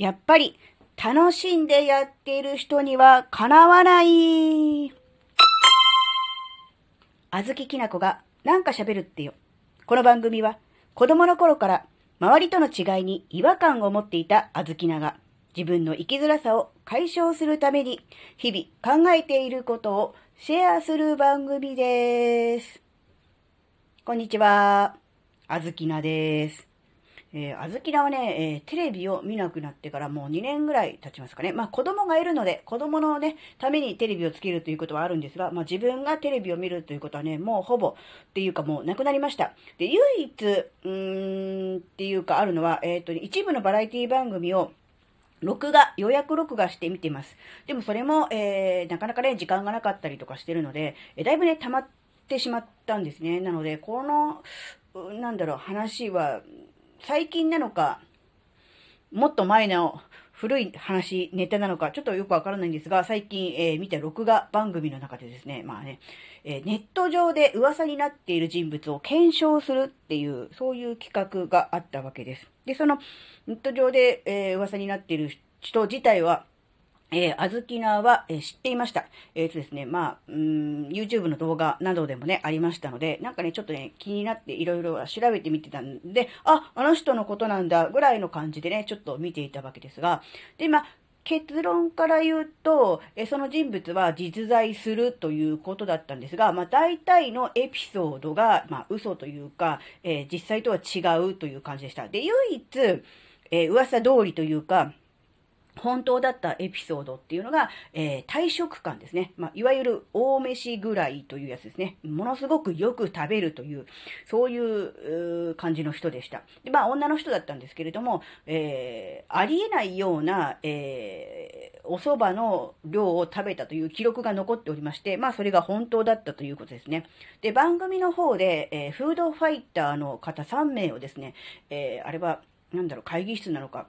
やっぱり楽しんでやっている人にはかなわない。あずききなこがなんか喋るってよ。この番組は子供の頃から周りとの違いに違和感を持っていたあずきなが自分の生きづらさを解消するために日々考えていることをシェアする番組です。こんにちは。あずきなです。えー、あずきなはね、えーテレビを見なくなってからもう2年ぐらい経ちますかね。まあ子供がいるので、子供のね、ためにテレビをつけるということはあるんですが、まあ自分がテレビを見るということはね、もうほぼっていうかもうなくなりました。で、唯一、うーん、っていうかあるのは、えっ、と、一部のバラエティ番組を録画、予約録画して見ています。でもそれも、えー、なかなかね、時間がなかったりとかしてるので、えーだいぶね、溜まってしまったんですね。なので、この、なんだろう、話は、最近なのか、もっと前の古い話、ネタなのか、ちょっとよくわからないんですが、最近、えー見た録画番組の中でですね、まあね、えーネット上で噂になっている人物を検証するっていう、そういう企画があったわけです。で、その、ネット上で、えー噂になっている人自体は、えー、あずきなは、えー知っていました。えっ、とですね、まあ、うーん、YouTube の動画などでもね、ありましたので、なんかね、ちょっとね、気になっていろいろ調べてみてたんで、あ、あの人のことなんだ、ぐらいの感じでね、ちょっと見ていたわけですが、で、まあ、結論から言うと、えその人物は実在するということだったんですが、まあ、大体のエピソードが、まあ、嘘というか、えー実際とは違うという感じでした。で、唯一、えー噂通りというか、本当だったエピソードっていうのが、えー退職感ですね。まあ、いわゆる大飯ぐらいというやつですね。ものすごくよく食べるという、そういうう感じの人でした。で、まあ、女の人だったんですけれども、えーありえないような、えーお蕎麦の量を食べたという記録が残っておりまして、まあ、それが本当だったということですね。で、番組の方で、えーフードファイターの方3名をですね、えーあれは、なんだろう、会議室なのか、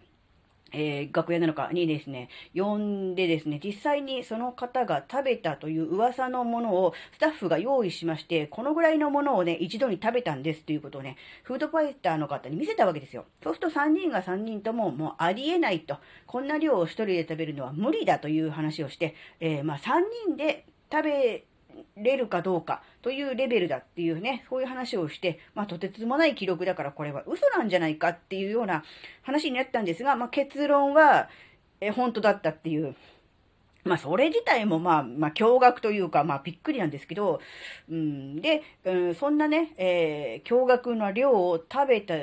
えー楽屋なのかにですね、呼んでですね、実際にその方が食べたという噂のものをスタッフが用意しまして、このぐらいのものをね、一度に食べたんですということをね、フードファイターの方に見せたわけですよ。そうすると3人が3人とももうありえないと、こんな量を1人で食べるのは無理だという話をして、えーまあ3人で食べれるかどうかというレベルだっていうね、そういう話をして、まあ、とてつもない記録だからこれは嘘なんじゃないかっていうような話になったんですが、まあ、結論は、え本当だったっていう。まあ、それ自体も、まあ、まあ、驚愕というか、まあ、びっくりなんですけど、うん、で、うん、そんなね、えー驚愕の量を食べた、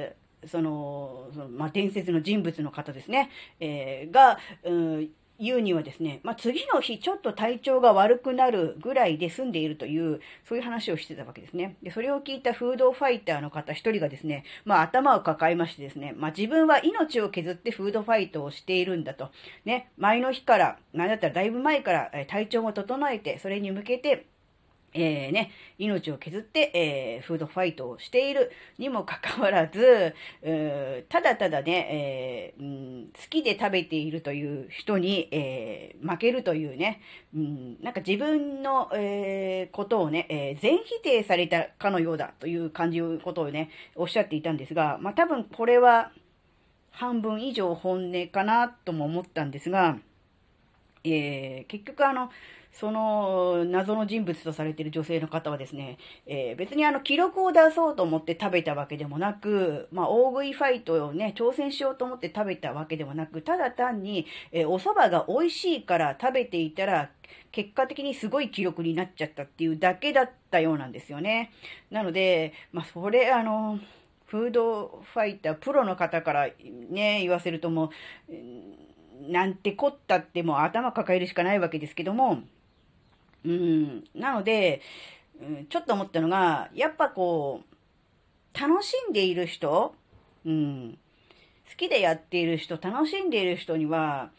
その、そのまあ、伝説の人物の方ですね、えーが、うん、言うにはですね、まあ、次の日ちょっと体調が悪くなるぐらいで済んでいるという、そういう話をしてたわけですね。で、それを聞いたフードファイターの方一人がですね、まあ、頭を抱えましてですね、まあ、自分は命を削ってフードファイトをしているんだと。ね、前の日から、なんだったらだいぶ前から体調も整えて、それに向けて、えーね、命を削って、えーフードファイトをしている。にもかかわらず、ただただね、えーん、好きで食べているという人に、えー負けるというね、うん、なんか自分の、えーことをね、えー全否定されたかのようだという感じのことをね、おっしゃっていたんですが、まあ多分これは半分以上本音かなとも思ったんですが、えー結局あの、その謎の人物とされている女性の方はですね、えー別にあの記録を出そうと思って食べたわけでもなく、まあ大食いファイトをね、挑戦しようと思って食べたわけでもなく、ただ単に、えーお蕎麦が美味しいから食べていたら、結果的にすごい記録になっちゃったっていうだけだったようなんですよね。なので、まあそれあの、フードファイター、プロの方からね、言わせるともう、なんてこったってもう頭抱えるしかないわけですけども、うん、なので、うんちょっと思ったのが、やっぱこう、楽しんでいる人、うん、好きでやっている人、楽しんでいる人には、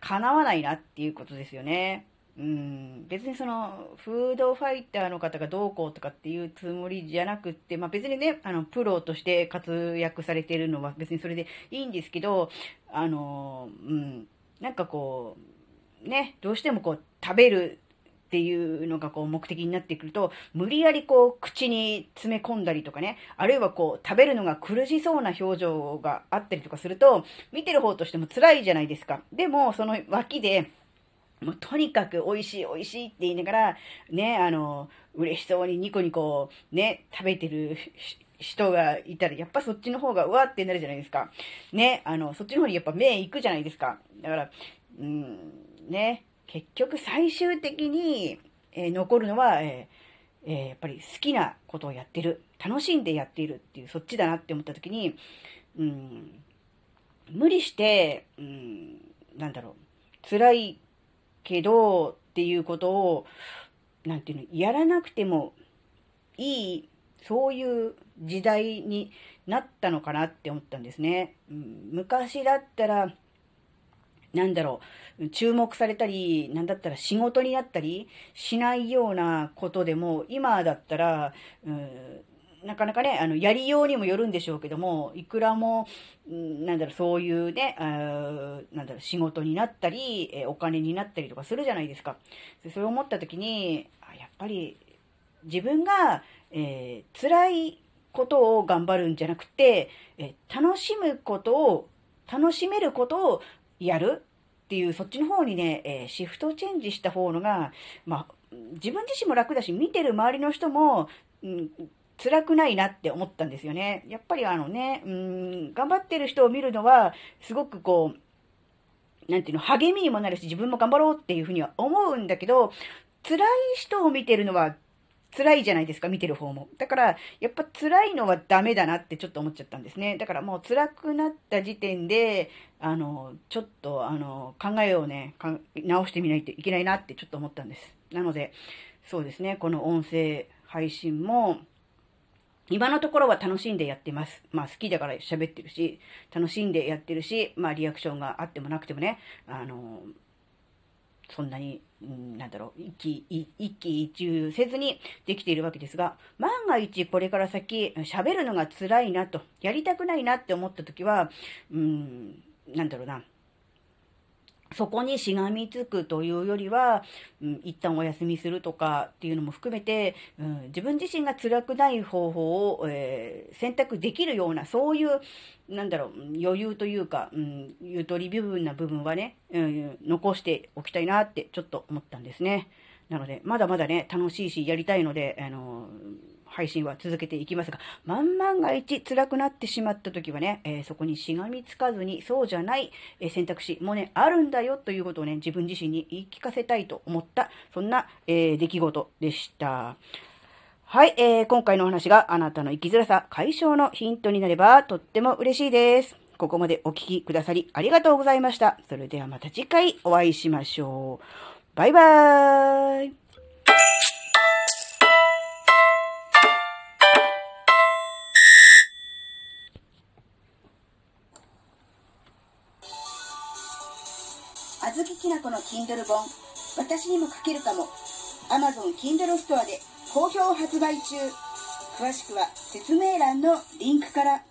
かなわないなっていうことですよね。うん、別にその、フードファイターの方がどうこうとかっていうつもりじゃなくって、まあ別にね、あの、プロとして活躍されてるのは別にそれでいいんですけど、あの、うん、なんかこう、ね、どうしてもこう、食べるっていうのがこう目的になってくると、無理やりこう口に詰め込んだりとかね、あるいはこう食べるのが苦しそうな表情があったりとかすると、見てる方としても辛いじゃないですか。でも、その脇で、もうとにかく美味しい美味しいって言いながら、ね、あの、嬉しそうにニコニコね、食べてる人がいたら、やっぱそっちの方がうわってなるじゃないですか。ね、あの、そっちの方にやっぱ目行くじゃないですか。だから、うん、ね、結局最終的に、えー、残るのは、えー、え、やっぱり好きなことをやってる、楽しんでやっているっていう、そっちだなって思った時に、うん、無理して、うん、なんだろう、辛いけどっていうことを、なんていうの、やらなくてもいい、そういう時代になったのかなって思ったんですね。うん、昔だったら、なんだろう、注目されたり、なんだったら仕事になったりしないようなことでも、今だったら、うん、なかなかね、あの、やりようにもよるんでしょうけども、いくらも、なんだろう、そういうね、あなんだろう、仕事になったり、えお金になったりとかするじゃないですか。それを思った時に、やっぱり、自分が、えー、辛いことを頑張るんじゃなくて、えー、楽しむことを、楽しめることをやる？っていう、そっちの方にね、えー、シフトチェンジした方のが、まあ、自分自身も楽だし、見てる周りの人も、うん、辛くないなって思ったんですよね。やっぱりあのね、うん、頑張ってる人を見るのは、すごくこう、なんていうの、励みにもなるし、自分も頑張ろうっていうふうには思うんだけど、辛い人を見てるのは辛いじゃないですか、見てる方も。だから、やっぱ辛いのはダメだなってちょっと思っちゃったんですね。だからもう辛くなった時点で、あの、ちょっと、あの、考えをね、直してみないといけないなってちょっと思ったんです。なので、そうですね、この音声配信も、今のところは楽しんでやってます。まあ好きだから喋ってるし、楽しんでやってるし、まあリアクションがあってもなくてもね、あの、そんなに、うん、なんだろう、一喜一喜一憂せずにできているわけですが、万が一これから先喋るのが辛いなと、やりたくないなって思った時は、うん、なんだろうな、そこにしがみつくというよりは、うん、一旦お休みするとかっていうのも含めて、うん、自分自身が辛くない方法を、えー、選択できるような、そういう、なんだろう、余裕というか、うん、ゆとり部分な部分はね、うん、残しておきたいなってちょっと思ったんですね。なので、まだまだね、楽しいし、やりたいので、あのー配信は続けていきますが、万々が一辛くなってしまった時はね、えー、そこにしがみつかずに、そうじゃない、え、選択肢もね、あるんだよということをね、自分自身に言い聞かせたいと思った、そんな、えー、出来事でした。はい、えー、今回のお話があなたの生きづらさ解消のヒントになればとっても嬉しいです。ここまでお聴きくださりありがとうございました。それではまた次回お会いしましょう。バイバーイ。あずききなこの Kindle 本、私にも書けるかも。Amazon Kindle ストアで好評発売中。詳しくは説明欄のリンクから。